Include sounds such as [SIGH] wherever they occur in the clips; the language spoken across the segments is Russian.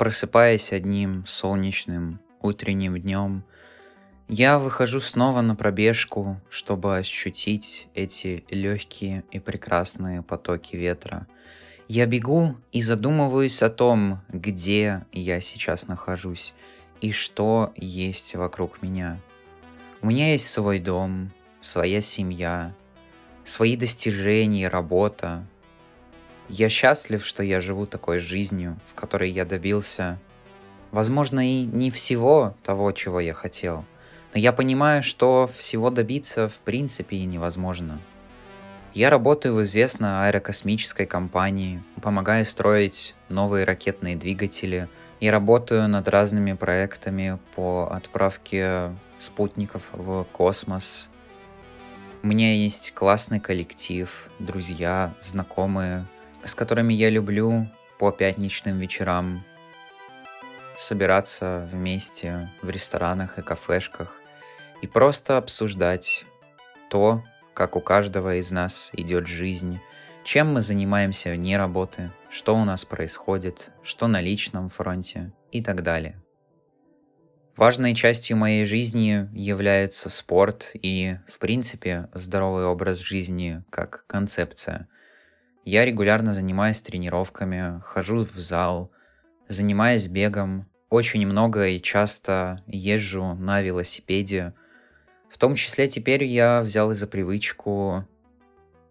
Просыпаясь одним солнечным утренним днем, я выхожу снова на пробежку, чтобы ощутить эти легкие и прекрасные потоки ветра. Я бегу и задумываюсь о том, где я сейчас нахожусь и что есть вокруг меня. У меня есть свой дом, своя семья, свои достижения, работа, я счастлив, что я живу такой жизнью, в которой я добился, возможно, и не всего того, чего я хотел. Но я понимаю, что всего добиться в принципе и невозможно. Я работаю в известной аэрокосмической компании, помогаю строить новые ракетные двигатели и работаю над разными проектами по отправке спутников в космос. У меня есть классный коллектив, друзья, знакомые, с которыми я люблю по пятничным вечерам собираться вместе в ресторанах и кафешках и просто обсуждать то, как у каждого из нас идет жизнь, чем мы занимаемся вне работы, что у нас происходит, что на личном фронте и так далее. Важной частью моей жизни является спорт и, в принципе, здоровый образ жизни как концепция – я регулярно занимаюсь тренировками, хожу в зал, занимаюсь бегом, очень много и часто езжу на велосипеде. В том числе теперь я взял за привычку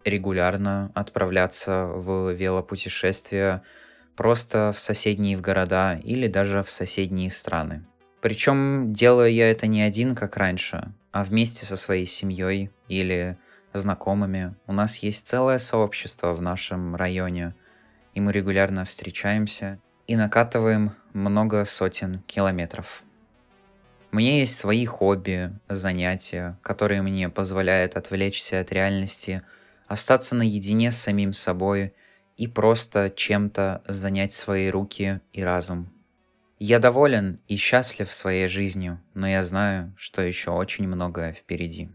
регулярно отправляться в велопутешествия просто в соседние города или даже в соседние страны. Причем делаю я это не один, как раньше, а вместе со своей семьей или знакомыми. У нас есть целое сообщество в нашем районе, и мы регулярно встречаемся и накатываем много сотен километров. Меня есть свои хобби, занятия, которые мне позволяют отвлечься от реальности, остаться наедине с самим собой и просто чем-то занять свои руки и разум. Я доволен и счастлив своей жизнью, но я знаю, что еще очень многое впереди.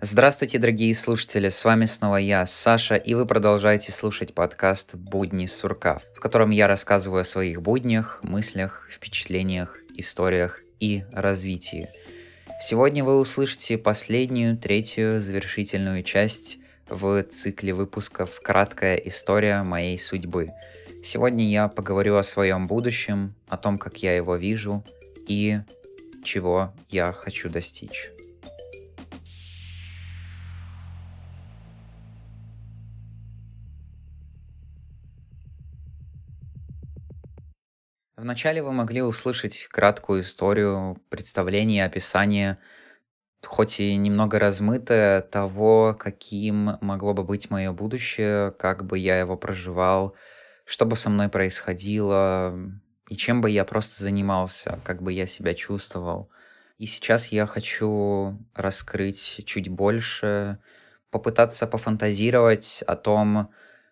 Здравствуйте, дорогие слушатели, с вами снова я, Саша, и вы продолжаете слушать подкаст «Будни сурка», в котором я рассказываю о своих буднях, мыслях, впечатлениях, историях и развитии. Сегодня вы услышите последнюю, третью завершительную часть в цикле выпусков «Краткая история моей судьбы». Сегодня я поговорю о своем будущем, о том, как я его вижу и чего я хочу достичь. Вначале вы могли услышать краткую историю, представление, описание, хоть и немного размытое, того, каким могло бы быть мое будущее, как бы я его проживал, что бы со мной происходило, и чем бы я просто занимался, как бы я себя чувствовал. И сейчас я хочу раскрыть чуть больше, попытаться пофантазировать о том,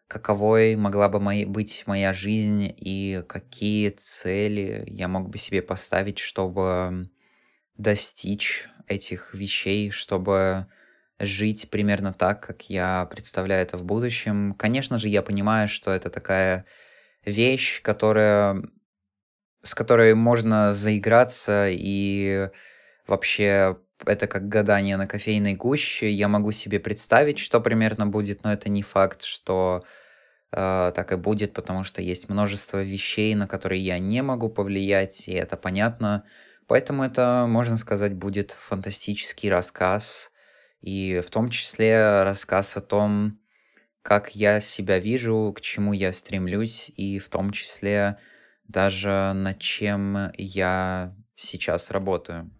каковой могла бы мои, быть моя жизнь и какие цели я мог бы себе поставить, чтобы достичь этих вещей, чтобы жить примерно так, как я представляю это в будущем. Конечно же, я понимаю, что это такая вещь, которая с которой можно заиграться и вообще это как гадание на кофейной гуще. Я могу себе представить, что примерно будет, но это не факт, что э, так и будет, потому что есть множество вещей, на которые я не могу повлиять, и это понятно. Поэтому это, можно сказать, будет фантастический рассказ, и в том числе рассказ о том, как я себя вижу, к чему я стремлюсь, и в том числе даже над чем я сейчас работаю.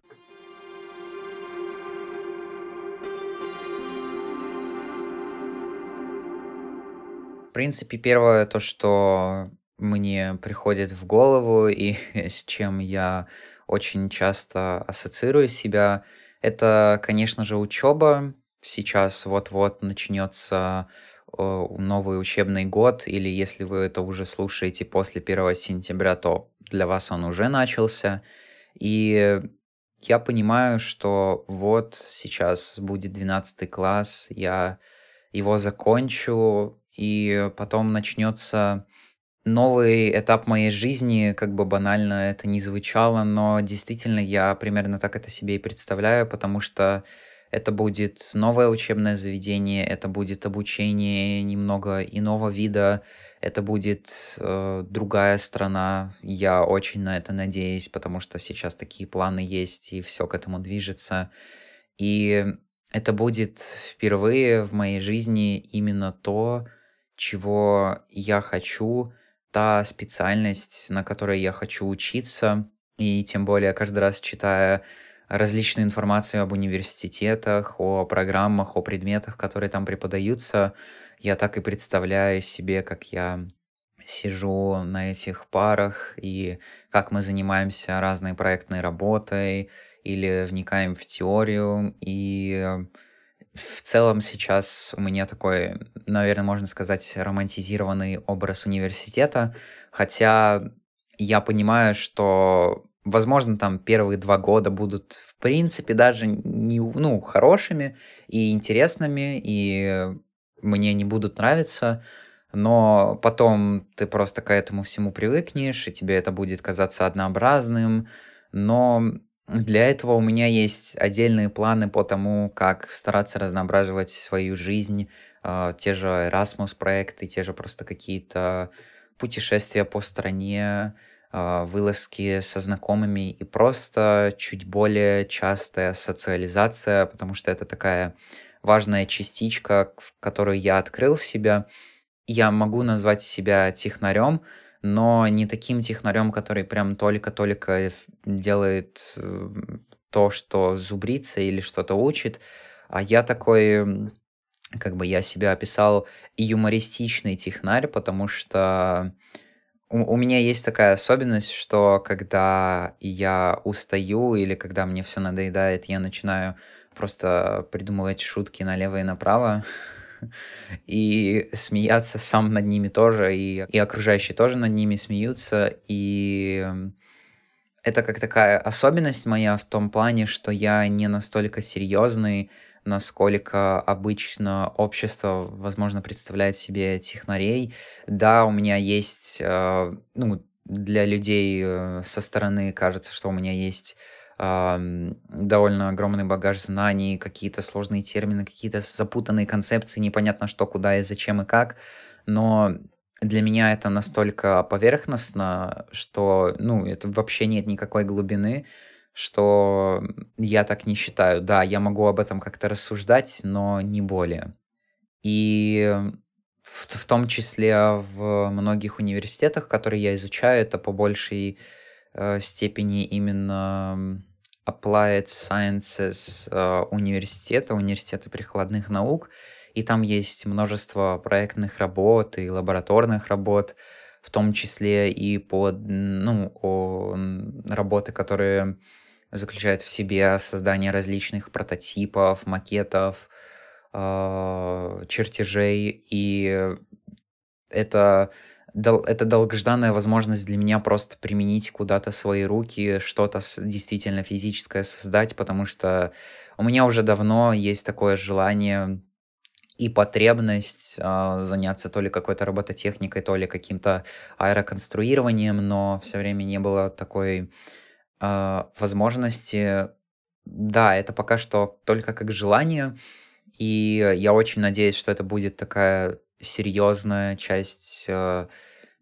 В принципе, первое то, что мне приходит в голову и [LAUGHS] с чем я очень часто ассоциирую себя, это, конечно же, учеба. Сейчас вот-вот начнется новый учебный год, или если вы это уже слушаете после 1 сентября, то для вас он уже начался. И я понимаю, что вот сейчас будет 12 класс, я его закончу, и потом начнется новый этап моей жизни, как бы банально это не звучало, но действительно я примерно так это себе и представляю, потому что это будет новое учебное заведение, это будет обучение немного иного вида, это будет э, другая страна. Я очень на это надеюсь, потому что сейчас такие планы есть, и все к этому движется. И это будет впервые в моей жизни именно то, чего я хочу, та специальность, на которой я хочу учиться, и тем более каждый раз читая различную информацию об университетах, о программах, о предметах, которые там преподаются, я так и представляю себе, как я сижу на этих парах и как мы занимаемся разной проектной работой или вникаем в теорию. И в целом сейчас у меня такой, наверное, можно сказать, романтизированный образ университета, хотя я понимаю, что возможно, там первые два года будут, в принципе, даже не, ну, хорошими и интересными, и мне не будут нравиться, но потом ты просто к этому всему привыкнешь, и тебе это будет казаться однообразным, но для этого у меня есть отдельные планы по тому, как стараться разноображивать свою жизнь, э, те же Erasmus проекты, те же просто какие-то путешествия по стране, э, вылазки со знакомыми и просто чуть более частая социализация, потому что это такая важная частичка, которую я открыл в себя. Я могу назвать себя технарем, но не таким технарем, который прям только-только делает э, то, что зубрится или что-то учит, а я такой, как бы я себя описал, юмористичный технарь, потому что у, у меня есть такая особенность, что когда я устаю или когда мне все надоедает, я начинаю просто придумывать шутки налево и направо [LAUGHS] [LAUGHS] и смеяться сам над ними тоже, и, и окружающие тоже над ними смеются, и это как такая особенность моя в том плане, что я не настолько серьезный, насколько обычно общество, возможно, представляет себе технарей. Да, у меня есть, э, ну, для людей э, со стороны кажется, что у меня есть довольно огромный багаж знаний, какие-то сложные термины, какие-то запутанные концепции, непонятно что, куда и зачем и как. Но для меня это настолько поверхностно, что, ну, это вообще нет никакой глубины, что я так не считаю. Да, я могу об этом как-то рассуждать, но не более. И в, в том числе в многих университетах, которые я изучаю, это по большей э, степени именно Applied Sciences э, университета, университета прикладных наук, и там есть множество проектных работ и лабораторных работ, в том числе и по, ну, о, работы, которые заключают в себе создание различных прототипов, макетов, э, чертежей, и это это долгожданная возможность для меня просто применить куда-то свои руки, что-то действительно физическое создать, потому что у меня уже давно есть такое желание и потребность э, заняться то ли какой-то робототехникой, то ли каким-то аэроконструированием, но все время не было такой э, возможности. Да, это пока что только как желание, и я очень надеюсь, что это будет такая серьезная часть э,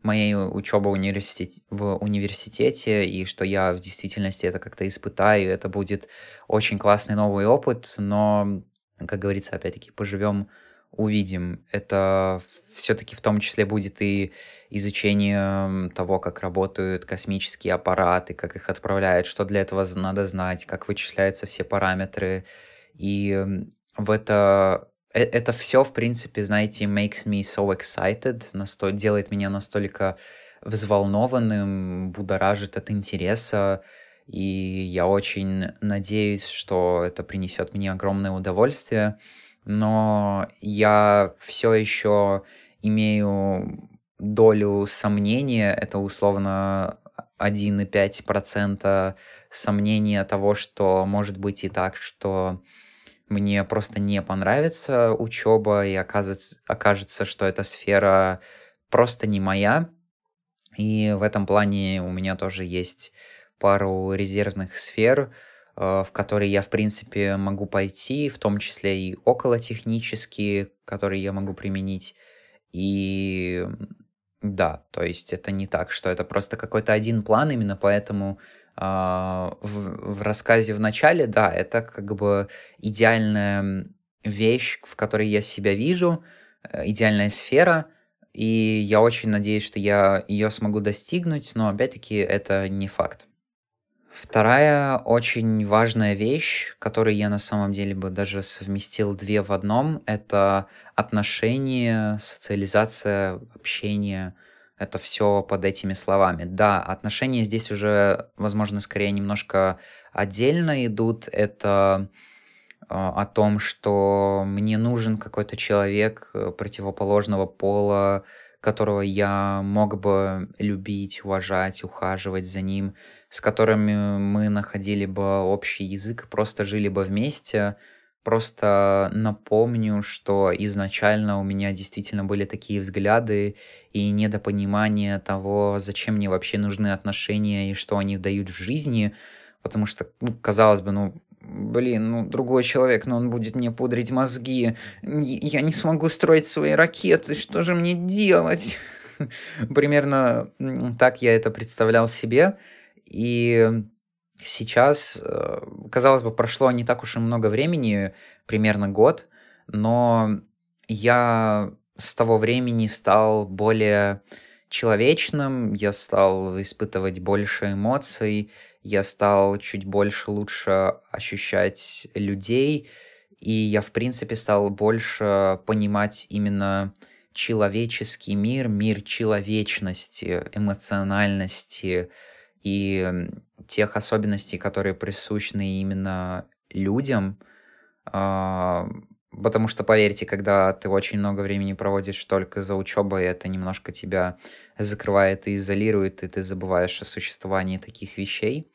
моей учебы университет, в университете, и что я в действительности это как-то испытаю. Это будет очень классный новый опыт, но, как говорится, опять-таки, поживем, увидим. Это все-таки в том числе будет и изучение того, как работают космические аппараты, как их отправляют, что для этого надо знать, как вычисляются все параметры. И в это это все, в принципе, знаете, makes me so excited, насто... делает меня настолько взволнованным, будоражит от интереса, и я очень надеюсь, что это принесет мне огромное удовольствие, но я все еще имею долю сомнения, это условно 1,5% сомнения того, что может быть и так, что мне просто не понравится учеба, и окажется, окажется, что эта сфера просто не моя. И в этом плане у меня тоже есть пару резервных сфер, э, в которые я, в принципе, могу пойти, в том числе и околотехнические, которые я могу применить. И да, то есть это не так, что это просто какой-то один план, именно поэтому в, в рассказе в начале, да, это как бы идеальная вещь, в которой я себя вижу, э, идеальная сфера, и я очень надеюсь, что я ее смогу достигнуть, но опять-таки это не факт. Вторая очень важная вещь, которую я на самом деле бы даже совместил две в одном, это отношения, социализация, общение. Это все под этими словами. Да, отношения здесь уже, возможно, скорее немножко отдельно идут. Это а, о том, что мне нужен какой-то человек э, противоположного пола, которого я мог бы любить, уважать, ухаживать за ним, с которыми мы находили бы общий язык, просто жили бы вместе. Просто напомню, что изначально у меня действительно были такие взгляды и недопонимание того, зачем мне вообще нужны отношения и что они дают в жизни, потому что, ну, казалось бы, ну, блин, ну, другой человек, но он будет мне пудрить мозги, я не смогу строить свои ракеты, что же мне делать? [LAUGHS] Примерно так я это представлял себе, и сейчас, э, казалось бы, прошло не так уж и много времени, примерно год, но я с того времени стал более человечным, я стал испытывать больше эмоций, я стал чуть больше лучше ощущать людей, и я, в принципе, стал больше понимать именно человеческий мир, мир человечности, эмоциональности и тех особенностей, которые присущны именно людям. А, потому что, поверьте, когда ты очень много времени проводишь только за учебой, это немножко тебя закрывает и изолирует, и ты забываешь о существовании таких вещей.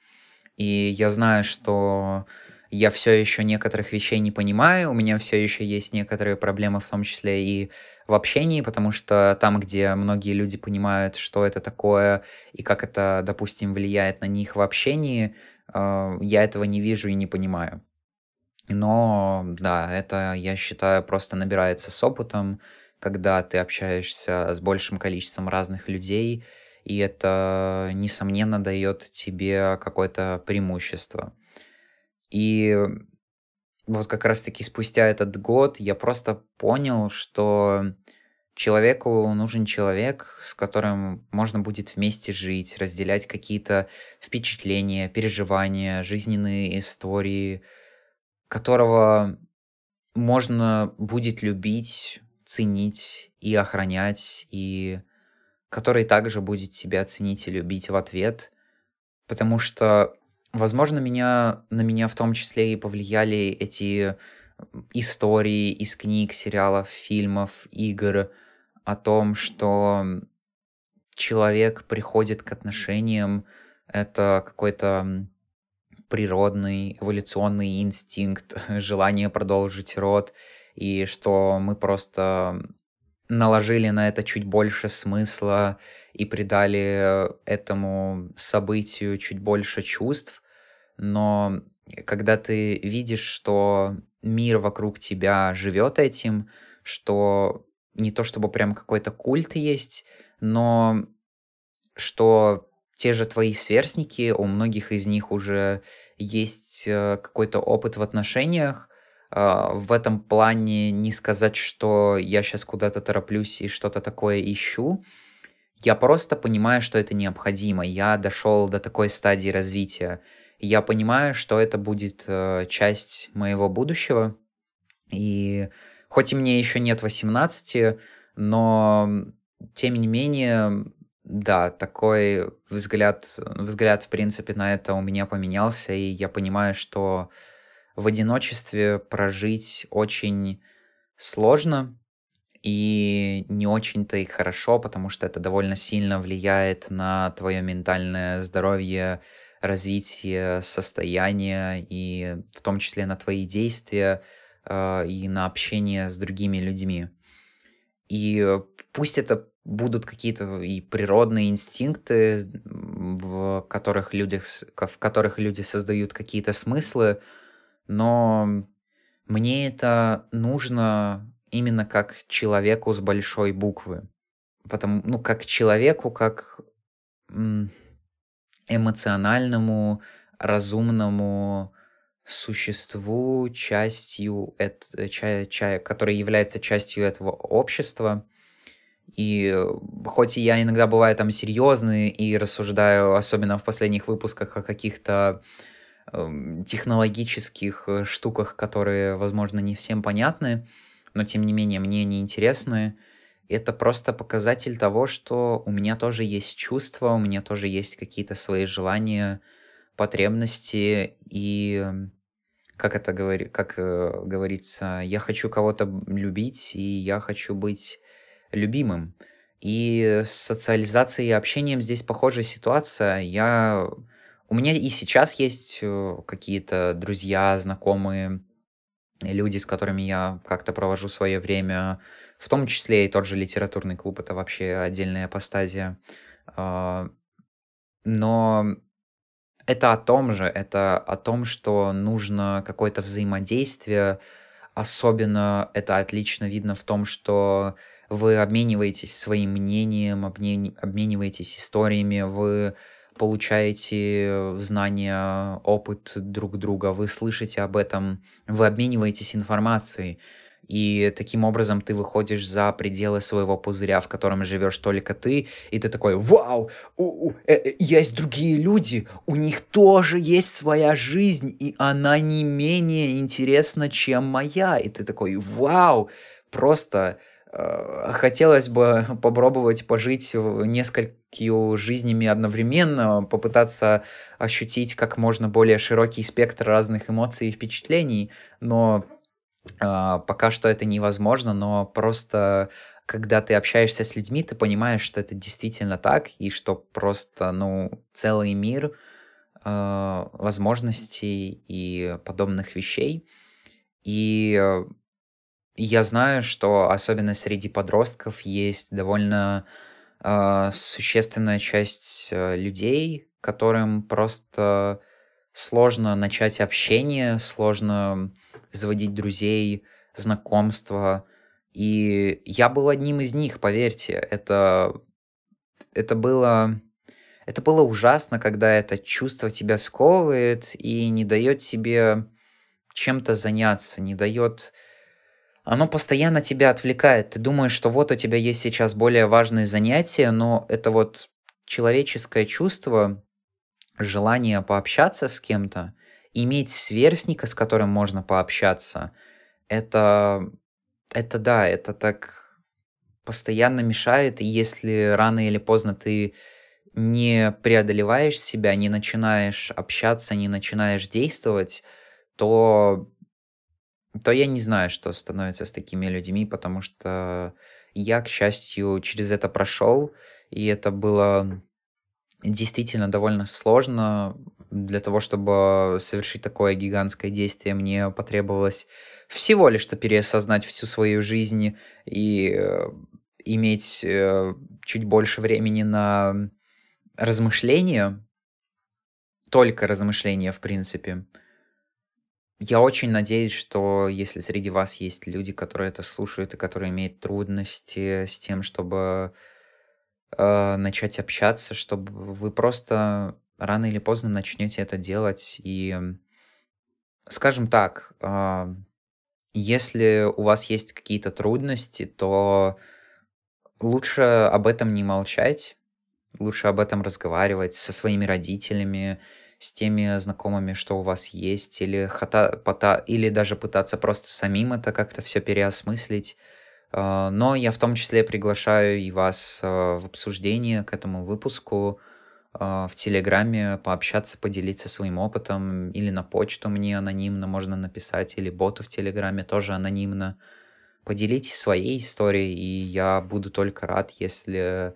И я знаю, что я все еще некоторых вещей не понимаю, у меня все еще есть некоторые проблемы, в том числе и в общении, потому что там, где многие люди понимают, что это такое и как это, допустим, влияет на них в общении, э, я этого не вижу и не понимаю. Но да, это, я считаю, просто набирается с опытом, когда ты общаешься с большим количеством разных людей, и это, несомненно, дает тебе какое-то преимущество. И вот как раз-таки спустя этот год я просто понял, что человеку нужен человек, с которым можно будет вместе жить, разделять какие-то впечатления, переживания, жизненные истории, которого можно будет любить, ценить и охранять, и который также будет тебя ценить и любить в ответ, потому что, возможно, меня, на меня в том числе и повлияли эти истории из книг, сериалов, фильмов, игр о том, что человек приходит к отношениям, это какой-то природный эволюционный инстинкт, [LAUGHS] желание продолжить род, и что мы просто наложили на это чуть больше смысла и придали этому событию чуть больше чувств, но когда ты видишь, что мир вокруг тебя живет этим, что не то чтобы прям какой-то культ есть, но что те же твои сверстники, у многих из них уже есть э, какой-то опыт в отношениях, а, в этом плане не сказать, что я сейчас куда-то тороплюсь и что-то такое ищу. Я просто понимаю, что это необходимо. Я дошел до такой стадии развития. Я понимаю, что это будет э, часть моего будущего. И хоть и мне еще нет 18, но тем не менее, да, такой взгляд, взгляд, в принципе, на это у меня поменялся, и я понимаю, что в одиночестве прожить очень сложно, и не очень-то и хорошо, потому что это довольно сильно влияет на твое ментальное здоровье, развитие, состояние и в том числе на твои действия э, и на общение с другими людьми. И пусть это будут какие-то и природные инстинкты, в которых, людях, в которых люди создают какие-то смыслы, но мне это нужно именно как человеку с большой буквы. Потому, ну, как человеку, как эмоциональному, разумному существу, частью, это, ча, ча, который является частью этого общества. И хоть я иногда бываю там серьезный и рассуждаю, особенно в последних выпусках, о каких-то э, технологических э, штуках, которые, возможно, не всем понятны, но тем не менее мне не интересны. Это просто показатель того, что у меня тоже есть чувства, у меня тоже есть какие-то свои желания, потребности и как это говори, как э, говорится, я хочу кого-то любить и я хочу быть любимым. И с социализацией и общением здесь похожая ситуация. Я... У меня и сейчас есть э, какие-то друзья, знакомые, люди, с которыми я как-то провожу свое время, в том числе и тот же литературный клуб, это вообще отдельная апостазия. А, но это о том же, это о том, что нужно какое-то взаимодействие, особенно это отлично видно в том, что вы обмениваетесь своим мнением, обмениваетесь историями, вы получаете знания, опыт друг друга, вы слышите об этом, вы обмениваетесь информацией. И таким образом ты выходишь за пределы своего пузыря, в котором живешь только ты, и ты такой, вау, у, у, э, э, есть другие люди, у них тоже есть своя жизнь, и она не менее интересна, чем моя. И ты такой, вау, просто Э, хотелось бы попробовать пожить несколькими жизнями одновременно, попытаться ощутить как можно более широкий спектр разных эмоций и впечатлений, но э, пока что это невозможно, но просто когда ты общаешься с людьми, ты понимаешь, что это действительно так, и что просто, ну, целый мир э, возможностей и подобных вещей. И э, я знаю, что особенно среди подростков есть довольно существенная часть э, людей, которым просто сложно начать общение, сложно заводить друзей, знакомства. И я был одним из них, поверьте. Это, это было... Это было ужасно, когда это чувство тебя сковывает и не дает тебе чем-то заняться, не дает оно постоянно тебя отвлекает. Ты думаешь, что вот у тебя есть сейчас более важные занятия, но это вот человеческое чувство, желание пообщаться с кем-то, иметь сверстника, с которым можно пообщаться, это, это да, это так постоянно мешает, и если рано или поздно ты не преодолеваешь себя, не начинаешь общаться, не начинаешь действовать, то то я не знаю, что становится с такими людьми, потому что я, к счастью, через это прошел, и это было действительно довольно сложно. Для того, чтобы совершить такое гигантское действие, мне потребовалось всего лишь что переосознать всю свою жизнь и э, иметь э, чуть больше времени на размышления, только размышления, в принципе. Я очень надеюсь, что если среди вас есть люди, которые это слушают и которые имеют трудности с тем, чтобы э, начать общаться, чтобы вы просто рано или поздно начнете это делать. И, скажем так, э, если у вас есть какие-то трудности, то лучше об этом не молчать, лучше об этом разговаривать со своими родителями, с теми знакомыми, что у вас есть, или, хата, пота, или даже пытаться просто самим это как-то все переосмыслить. А, но я в том числе приглашаю и вас а, в обсуждение к этому выпуску а, в Телеграме, пообщаться, поделиться своим опытом, или на почту мне анонимно можно написать, или боту в Телеграме тоже анонимно. Поделитесь своей историей, и я буду только рад, если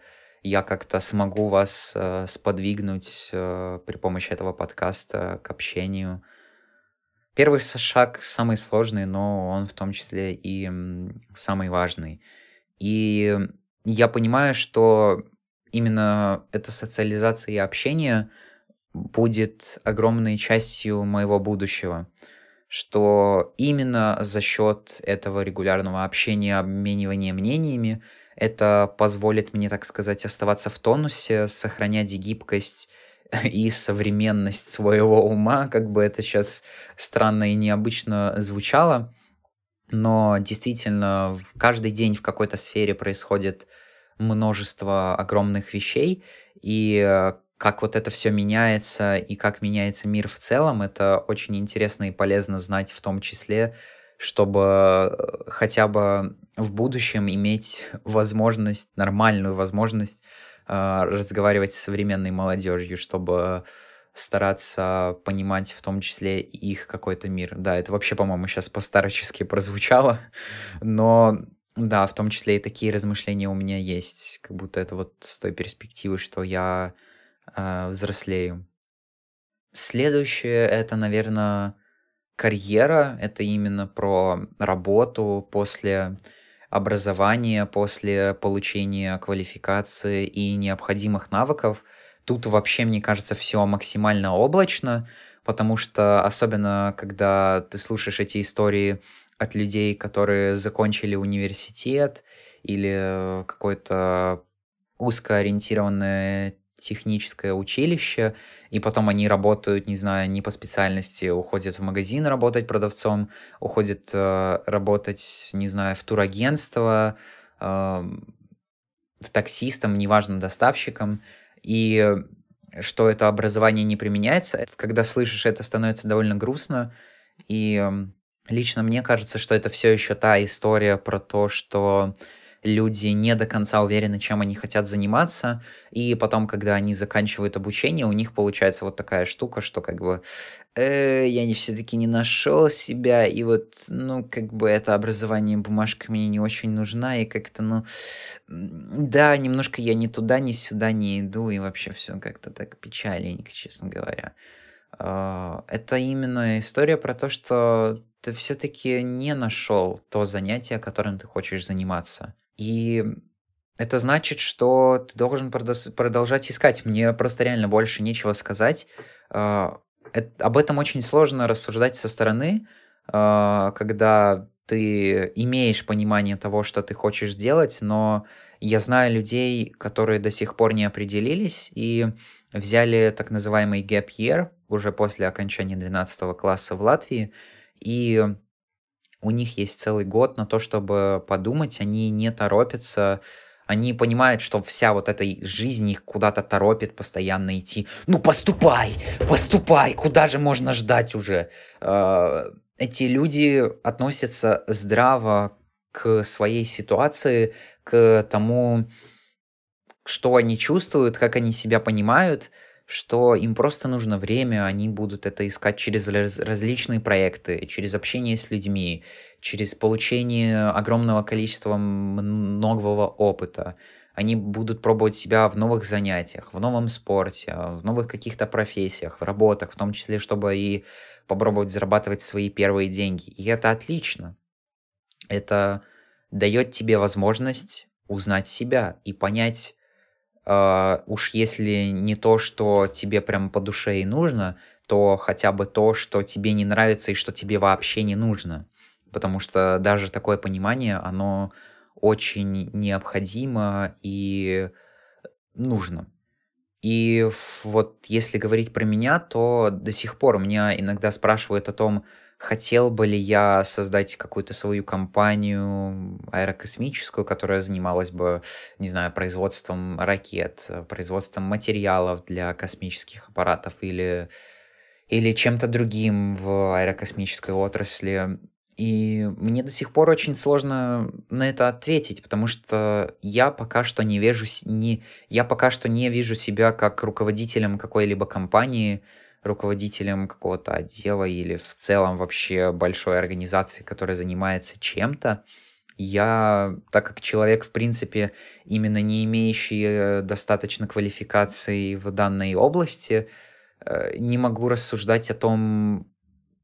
я как-то смогу вас э, сподвигнуть э, при помощи этого подкаста к общению. Первый шаг самый сложный, но он в том числе и самый важный. И я понимаю, что именно эта социализация и общение будет огромной частью моего будущего что именно за счет этого регулярного общения, обменивания мнениями, это позволит мне, так сказать, оставаться в тонусе, сохранять гибкость [LAUGHS] и современность своего ума, как бы это сейчас странно и необычно звучало, но действительно каждый день в какой-то сфере происходит множество огромных вещей, и э, как вот это все меняется и как меняется мир в целом, это очень интересно и полезно знать в том числе, чтобы э, хотя бы в будущем иметь возможность, нормальную возможность э, разговаривать с современной молодежью, чтобы стараться понимать в том числе их какой-то мир. Да, это вообще, по-моему, сейчас постарочески прозвучало, [LAUGHS] но да, в том числе и такие размышления у меня есть, как будто это вот с той перспективы, что я э, взрослею. Следующее это, наверное, карьера. Это именно про работу после образования, после получения квалификации и необходимых навыков. Тут вообще, мне кажется, все максимально облачно, потому что особенно, когда ты слушаешь эти истории от людей, которые закончили университет или какое-то узкоориентированное техническое училище, и потом они работают, не знаю, не по специальности, уходят в магазин работать продавцом, уходят э, работать, не знаю, в турагентство, э, в таксистом, неважно, доставщиком, и что это образование не применяется. Когда слышишь это, становится довольно грустно, и лично мне кажется, что это все еще та история про то, что люди не до конца уверены, чем они хотят заниматься, и потом, когда они заканчивают обучение, у них получается вот такая штука, что как бы э, я не все-таки не нашел себя, и вот, ну, как бы это образование бумажка мне не очень нужна, и как-то, ну, да, немножко я ни туда, ни сюда не иду, и вообще все как-то так печаленько, честно говоря. А, это именно история про то, что ты все-таки не нашел то занятие, которым ты хочешь заниматься. И это значит, что ты должен продолжать искать. Мне просто реально больше нечего сказать. А, об этом очень сложно рассуждать со стороны, а, когда ты имеешь понимание того, что ты хочешь делать, но я знаю людей, которые до сих пор не определились и взяли так называемый gap year уже после окончания 12 класса в Латвии, и у них есть целый год на то, чтобы подумать, они не торопятся, они понимают, что вся вот эта жизнь их куда-то торопит постоянно идти. Ну, поступай, поступай, куда же можно ждать уже? А, эти люди относятся здраво к своей ситуации, к тому, что они чувствуют, как они себя понимают – что им просто нужно время, они будут это искать через раз, различные проекты, через общение с людьми, через получение огромного количества нового опыта. Они будут пробовать себя в новых занятиях, в новом спорте, в новых каких-то профессиях, в работах, в том числе, чтобы и попробовать зарабатывать свои первые деньги. И это отлично. Это дает тебе возможность узнать себя и понять, Uh, уж если не то, что тебе прям по душе и нужно, то хотя бы то, что тебе не нравится и что тебе вообще не нужно. Потому что даже такое понимание, оно очень необходимо и нужно. И вот если говорить про меня, то до сих пор меня иногда спрашивают о том, хотел бы ли я создать какую-то свою компанию аэрокосмическую, которая занималась бы, не знаю, производством ракет, производством материалов для космических аппаратов или, или чем-то другим в аэрокосмической отрасли. И мне до сих пор очень сложно на это ответить, потому что я пока что не вижу, не, я пока что не вижу себя как руководителем какой-либо компании, руководителем какого-то отдела или в целом вообще большой организации, которая занимается чем-то. я, так как человек, в принципе, именно не имеющий э, достаточно квалификации в данной области, э, не могу рассуждать о том,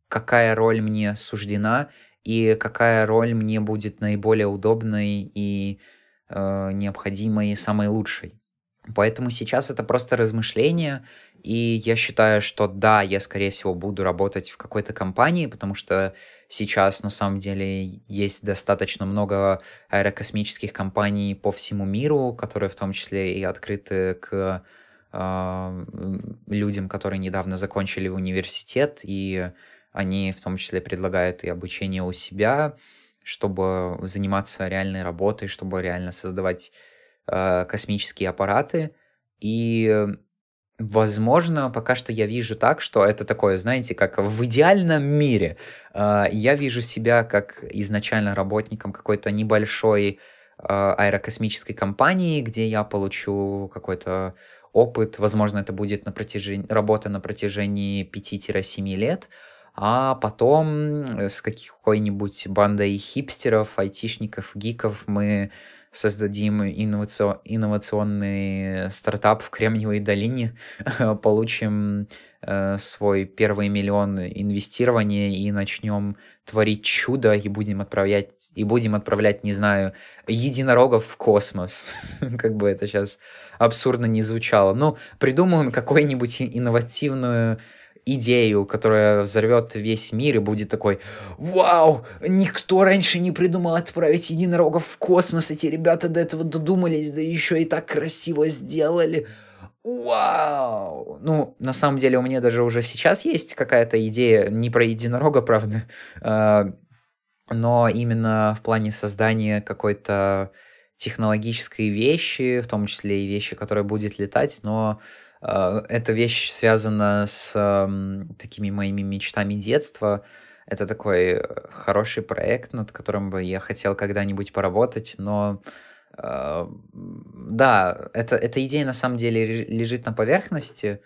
какая роль мне суждена и какая роль мне будет наиболее удобной и э, необходимой и самой лучшей. Поэтому сейчас это просто размышление, и я считаю, что да, я, скорее всего, буду работать в какой-то компании, потому что сейчас, на самом деле, есть достаточно много аэрокосмических компаний по всему миру, которые в том числе и открыты к э, людям, которые недавно закончили университет, и они в том числе предлагают и обучение у себя, чтобы заниматься реальной работой, чтобы реально создавать космические аппараты. И Возможно, пока что я вижу так, что это такое, знаете, как в идеальном мире. Э, я вижу себя как изначально работником какой-то небольшой э, аэрокосмической компании, где я получу какой-то опыт. Возможно, это будет на протяжении, работа на протяжении 5-7 лет. А потом с какой-нибудь бандой хипстеров, айтишников, гиков мы создадим инновацион, инновационный стартап в Кремниевой долине, [LAUGHS] получим э, свой первый миллион инвестирования и начнем творить чудо и будем отправлять и будем отправлять, не знаю, единорогов в космос. [LAUGHS] как бы это сейчас абсурдно не звучало. Ну, придумаем какую-нибудь инновативную идею, которая взорвет весь мир и будет такой, вау, никто раньше не придумал отправить единорогов в космос, эти ребята до этого додумались, да еще и так красиво сделали. Вау! Ну, на самом деле у меня даже уже сейчас есть какая-то идея, не про единорога, [LAUGHS] правда, а, но именно в плане создания какой-то технологической вещи, в том числе и вещи, которая будет летать, но эта вещь связана с такими моими мечтами детства. Это такой э, хороший проект, над которым бы я хотел когда-нибудь поработать, но а, да, это, эта идея на самом деле лежит на поверхности.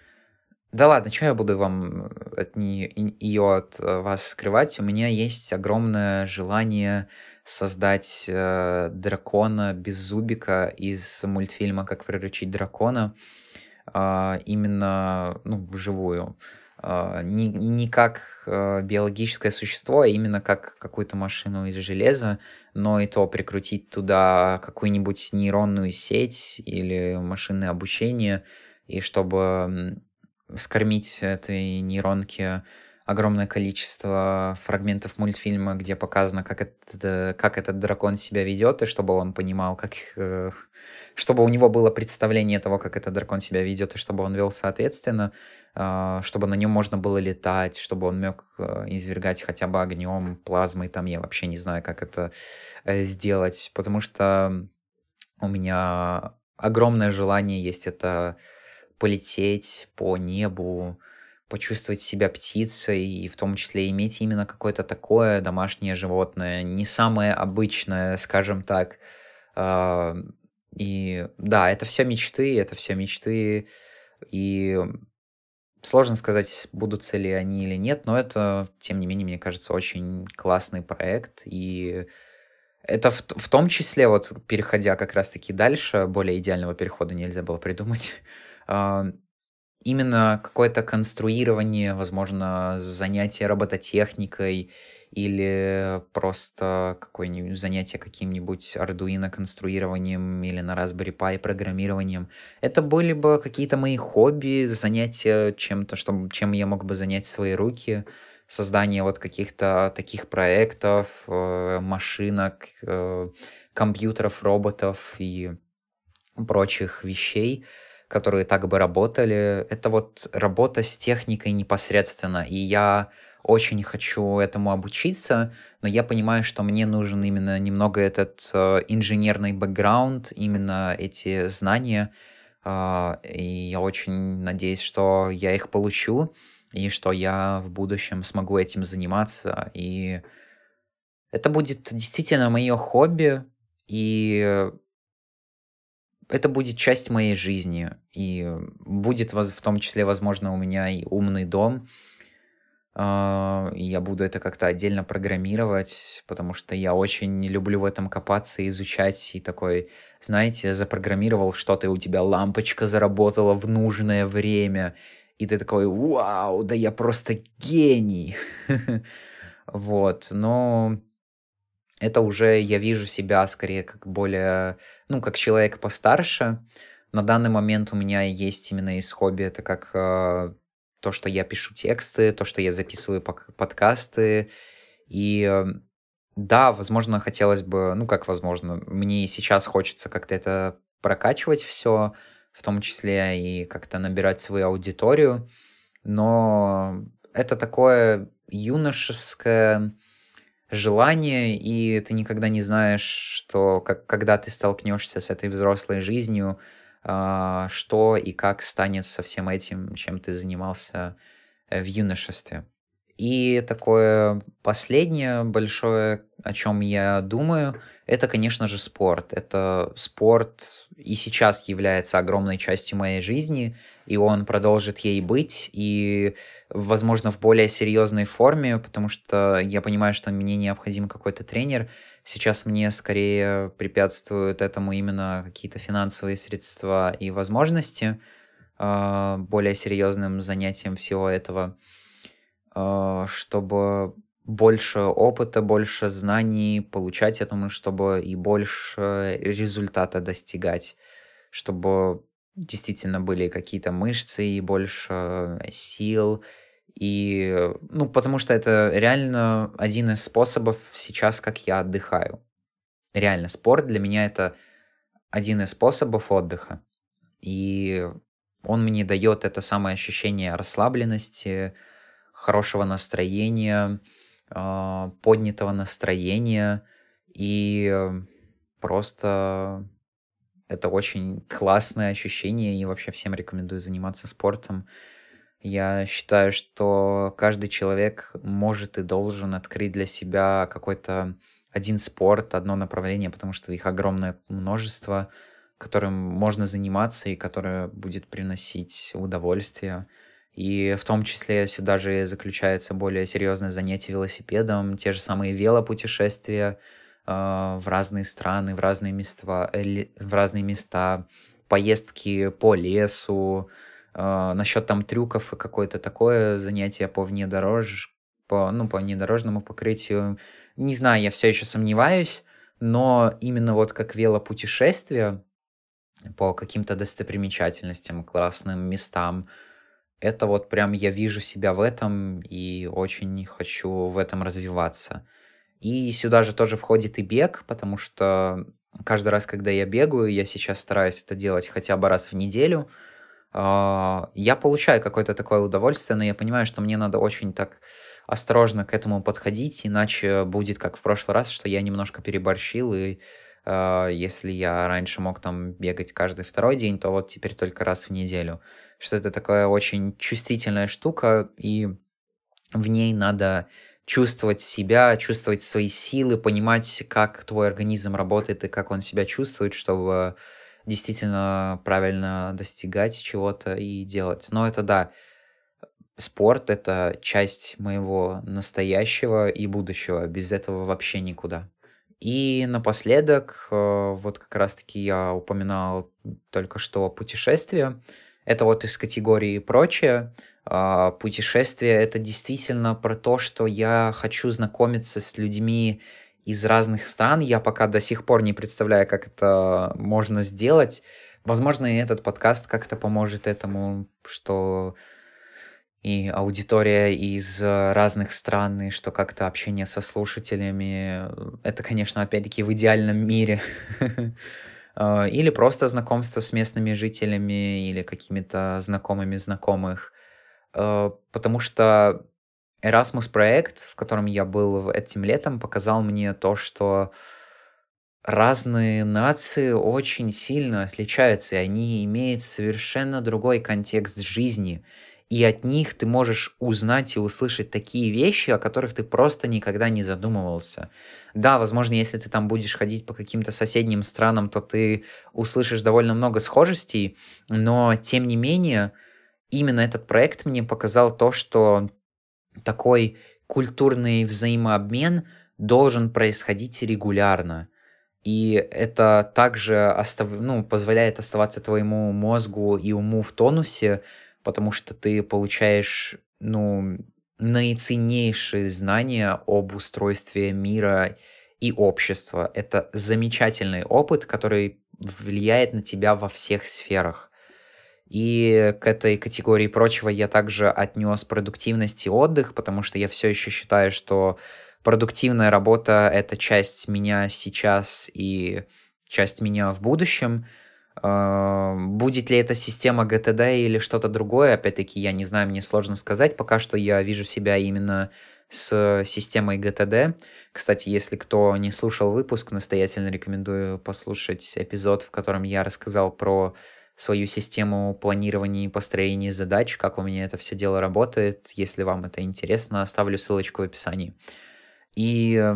Да ладно, что я буду вам от не, ее от э, вас скрывать? У меня есть огромное желание создать э, дракона без зубика из мультфильма «Как приручить дракона» а, именно ну, вживую. А, не, не как а, биологическое существо, а именно как какую-то машину из железа, но и то прикрутить туда какую-нибудь нейронную сеть или машинное обучение, и чтобы скормить этой нейронке огромное количество фрагментов мультфильма, где показано, как, это, как этот дракон себя ведет, и чтобы он понимал, как, э, чтобы у него было представление того, как этот дракон себя ведет, и чтобы он вел соответственно, э, чтобы на нем можно было летать, чтобы он мог э, извергать хотя бы огнем, плазмой, там я вообще не знаю, как это сделать, потому что у меня огромное желание есть это полететь по небу, почувствовать себя птицей и в том числе иметь именно какое-то такое домашнее животное, не самое обычное, скажем так. А, и да, это все мечты, это все мечты, и сложно сказать, будут ли они или нет, но это, тем не менее, мне кажется, очень классный проект, и это в, в том числе, вот переходя как раз-таки дальше, более идеального перехода нельзя было придумать, [LAUGHS] а, именно какое-то конструирование, возможно, занятие робототехникой или просто какое-нибудь занятие каким-нибудь Arduino конструированием или на Raspberry Pi программированием. Это были бы какие-то мои хобби, занятия чем-то, что, чем я мог бы занять свои руки, создание вот каких-то таких проектов, э, машинок, э, компьютеров, роботов и прочих вещей которые так бы работали. Это вот работа с техникой непосредственно. И я очень хочу этому обучиться, но я понимаю, что мне нужен именно немного этот э, инженерный бэкграунд, именно эти знания. Э, и я очень надеюсь, что я их получу, и что я в будущем смогу этим заниматься. И это будет действительно мое хобби, и это будет часть моей жизни, и будет в том числе, возможно, у меня и умный дом, а, и я буду это как-то отдельно программировать, потому что я очень люблю в этом копаться, изучать, и такой, знаете, запрограммировал что-то, и у тебя лампочка заработала в нужное время, и ты такой, вау, да я просто гений. [LAUGHS] Вот, но это уже я вижу себя скорее как более, ну, как человек постарше. На данный момент у меня есть именно из хобби, это как а, то, что я пишу тексты, то, что я записываю подкасты. И эм, да, возможно, хотелось бы, ну как возможно, мне и сейчас хочется как-то это прокачивать все, в том числе и как-то набирать свою аудиторию, но это такое юношеское желание, и ты никогда не знаешь, что как, когда ты столкнешься с этой взрослой жизнью, а, что и как станет со всем этим, чем ты занимался э, в юношестве. И такое последнее большое, о чем я думаю, это, конечно же, спорт. Это спорт и сейчас является огромной частью моей жизни, и он продолжит ей быть, и, возможно, в более серьезной форме, потому что я понимаю, что мне необходим какой-то тренер, Сейчас мне скорее препятствуют этому именно какие-то финансовые средства и возможности э, более серьезным занятием всего этого, чтобы больше опыта, больше знаний получать этому, чтобы и больше результата достигать, чтобы действительно были какие-то мышцы и больше сил, и, ну, потому что это реально один из способов сейчас, как я отдыхаю. Реально, спорт для меня это один из способов отдыха. И он мне дает это самое ощущение расслабленности, хорошего настроения, а, поднятого настроения. И просто это очень классное ощущение, и вообще всем рекомендую заниматься спортом. Я считаю, что каждый человек может и должен открыть для себя какой-то один спорт, одно направление, потому что их огромное множество, которым можно заниматься и которое будет приносить удовольствие. И в том числе сюда же заключается более серьезное занятие велосипедом, те же самые велопутешествия э, в разные страны, в разные места, э, в разные места, поездки по лесу, Uh, насчет там трюков и какое-то такое занятие по внедорож... по, ну, по внедорожному покрытию. Не знаю, я все еще сомневаюсь, но именно вот как велопутешествие по каким-то достопримечательностям, классным местам, это вот прям я вижу себя в этом и очень хочу в этом развиваться. И сюда же тоже входит и бег, потому что каждый раз, когда я бегаю, я сейчас стараюсь это делать хотя бы раз в неделю – а, я получаю какое-то такое удовольствие, но я понимаю, что мне надо очень так осторожно к этому подходить, иначе будет как в прошлый раз, что я немножко переборщил, и э, если я раньше мог там бегать каждый второй день, то вот теперь только раз в неделю. Что это такая очень чувствительная штука, и в ней надо чувствовать себя, чувствовать свои силы, понимать, как твой организм работает и как он себя чувствует, чтобы действительно правильно достигать чего-то и делать. Но это да, спорт — это часть моего настоящего и будущего. Без этого вообще никуда. И напоследок, э, вот как раз-таки я упоминал только что путешествия. Это вот из категории «прочее». А, путешествие — это действительно про то, что я хочу знакомиться с людьми из разных стран. Я пока до сих пор не представляю, как это можно сделать. Возможно, и этот подкаст как-то поможет этому, что и аудитория из разных стран, и что как-то общение со слушателями. Это, конечно, опять-таки в идеальном мире. [LAUGHS] Или просто знакомство с местными жителями или какими-то знакомыми знакомых. Потому что Erasmus проект, в котором я был этим летом, показал мне то, что разные нации очень сильно отличаются, и они имеют совершенно другой контекст жизни. И от них ты можешь узнать и услышать такие вещи, о которых ты просто никогда не задумывался. Да, возможно, если ты там будешь ходить по каким-то соседним странам, то ты услышишь довольно много схожестей, но тем не менее, именно этот проект мне показал то, что такой культурный взаимообмен должен происходить регулярно. И это также остав... ну, позволяет оставаться твоему мозгу и уму в тонусе, потому что ты получаешь ну, наиценнейшие знания об устройстве мира и общества. Это замечательный опыт, который влияет на тебя во всех сферах. И к этой категории прочего я также отнес продуктивность и отдых, потому что я все еще считаю, что продуктивная работа — это часть меня сейчас и часть меня в будущем. А, будет ли это система GTD или что-то другое, опять-таки, я не знаю, мне сложно сказать. Пока что я вижу себя именно с системой GTD. Кстати, если кто не слушал выпуск, настоятельно рекомендую послушать эпизод, в котором я рассказал про свою систему планирования и построения задач, как у меня это все дело работает. Если вам это интересно, оставлю ссылочку в описании. И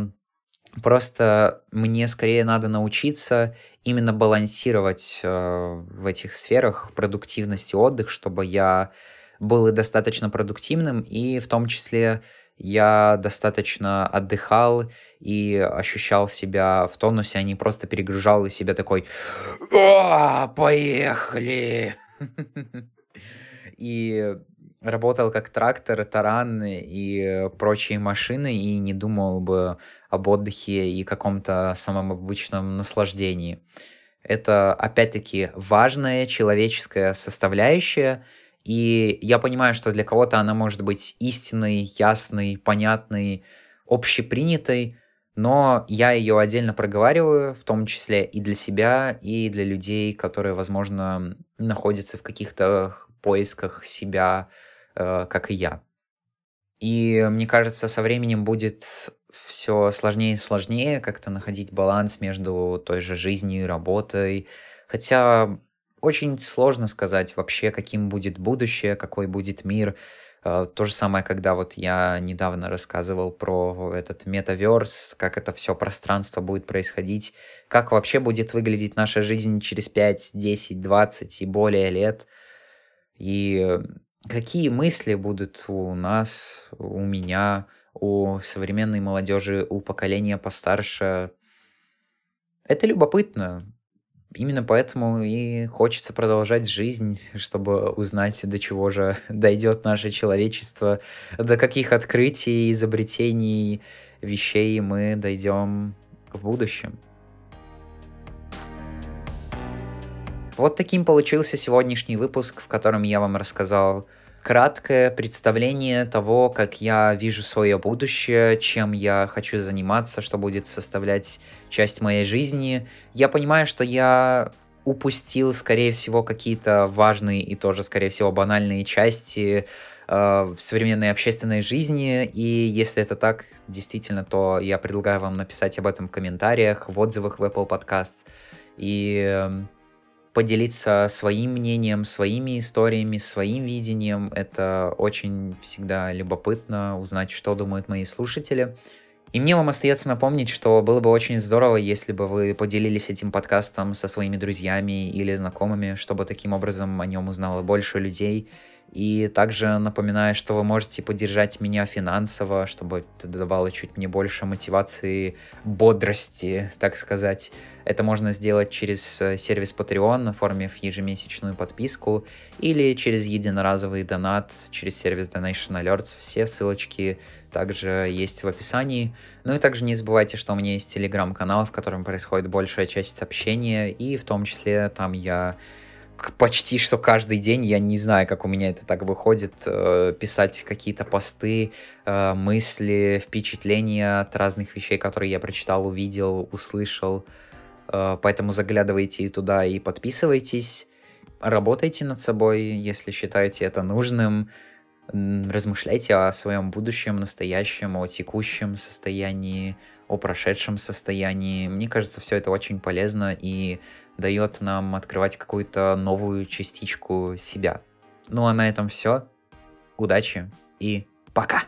просто мне скорее надо научиться именно балансировать э, в этих сферах продуктивность и отдых, чтобы я был и достаточно продуктивным, и в том числе я достаточно отдыхал и ощущал себя в тонусе, а не просто перегружал из себя такой «О, поехали!» [LAUGHS] И работал как трактор, таран и прочие машины, и не думал бы об отдыхе и каком-то самом обычном наслаждении. Это, опять-таки, важная человеческая составляющая — и я понимаю, что для кого-то она может быть истинной, ясной, понятной, общепринятой, но я ее отдельно проговариваю, в том числе и для себя, и для людей, которые, возможно, находятся в каких-то поисках себя, как и я. И мне кажется, со временем будет все сложнее и сложнее как-то находить баланс между той же жизнью и работой. Хотя очень сложно сказать вообще, каким будет будущее, какой будет мир. Э, то же самое, когда вот я недавно рассказывал про этот метаверс, как это все пространство будет происходить, как вообще будет выглядеть наша жизнь через 5, 10, 20 и более лет. И какие мысли будут у нас, у меня, у современной молодежи, у поколения постарше. Это любопытно. Именно поэтому и хочется продолжать жизнь, чтобы узнать, до чего же [LAUGHS] дойдет наше человечество, до каких открытий, изобретений, вещей мы дойдем в будущем. Вот таким получился сегодняшний выпуск, в котором я вам рассказал краткое представление того, как я вижу свое будущее, чем я хочу заниматься, что будет составлять часть моей жизни. Я понимаю, что я упустил, скорее всего, какие-то важные и тоже, скорее всего, банальные части э, в современной общественной жизни. И если это так, действительно, то я предлагаю вам написать об этом в комментариях, в отзывах в Apple Podcast. И эм, поделиться своим мнением, своими историями, своим видением. Это очень всегда любопытно узнать, что думают мои слушатели. И мне вам остается напомнить, что было бы очень здорово, если бы вы поделились этим подкастом со своими друзьями или знакомыми, чтобы таким образом о нем узнало больше людей. И также напоминаю, что вы можете поддержать меня финансово, чтобы это давало чуть мне больше мотивации, бодрости, так сказать. Это можно сделать через э, сервис Patreon, оформив ежемесячную подписку, или через единоразовый донат, через сервис Donation Alerts. Все ссылочки также есть в описании. Ну и также не забывайте, что у меня есть телеграм-канал, в котором происходит большая часть общения, и в том числе там я почти что каждый день, я не знаю, как у меня это так выходит, э, писать какие-то посты, э, мысли, впечатления от разных вещей, которые я прочитал, увидел, услышал. Э, поэтому заглядывайте туда и подписывайтесь. Работайте над собой, если считаете это нужным. Размышляйте о своем будущем, настоящем, о текущем состоянии, о прошедшем состоянии. Мне кажется, все это очень полезно и дает нам открывать какую-то новую частичку себя. Ну а на этом все. Удачи и пока!